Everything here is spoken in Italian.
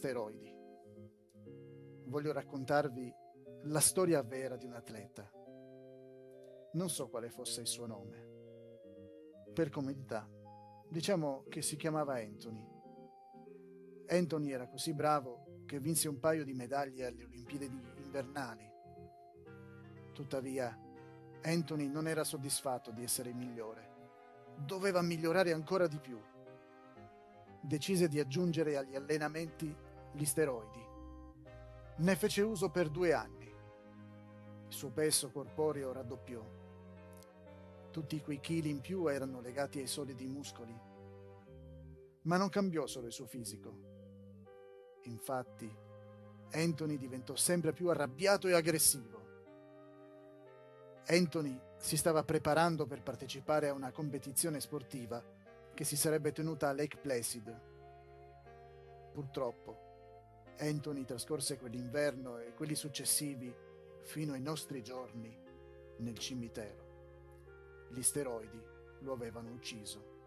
steroidi. Voglio raccontarvi la storia vera di un atleta. Non so quale fosse il suo nome. Per comodità, diciamo che si chiamava Anthony. Anthony era così bravo che vinse un paio di medaglie alle Olimpiadi invernali. Tuttavia, Anthony non era soddisfatto di essere il migliore. Doveva migliorare ancora di più. Decise di aggiungere agli allenamenti gli steroidi. Ne fece uso per due anni. Il suo peso corporeo raddoppiò. Tutti quei chili in più erano legati ai solidi muscoli. Ma non cambiò solo il suo fisico. Infatti, Anthony diventò sempre più arrabbiato e aggressivo. Anthony si stava preparando per partecipare a una competizione sportiva che si sarebbe tenuta a Lake Placid. Purtroppo, Anthony trascorse quell'inverno e quelli successivi fino ai nostri giorni nel cimitero. Gli steroidi lo avevano ucciso.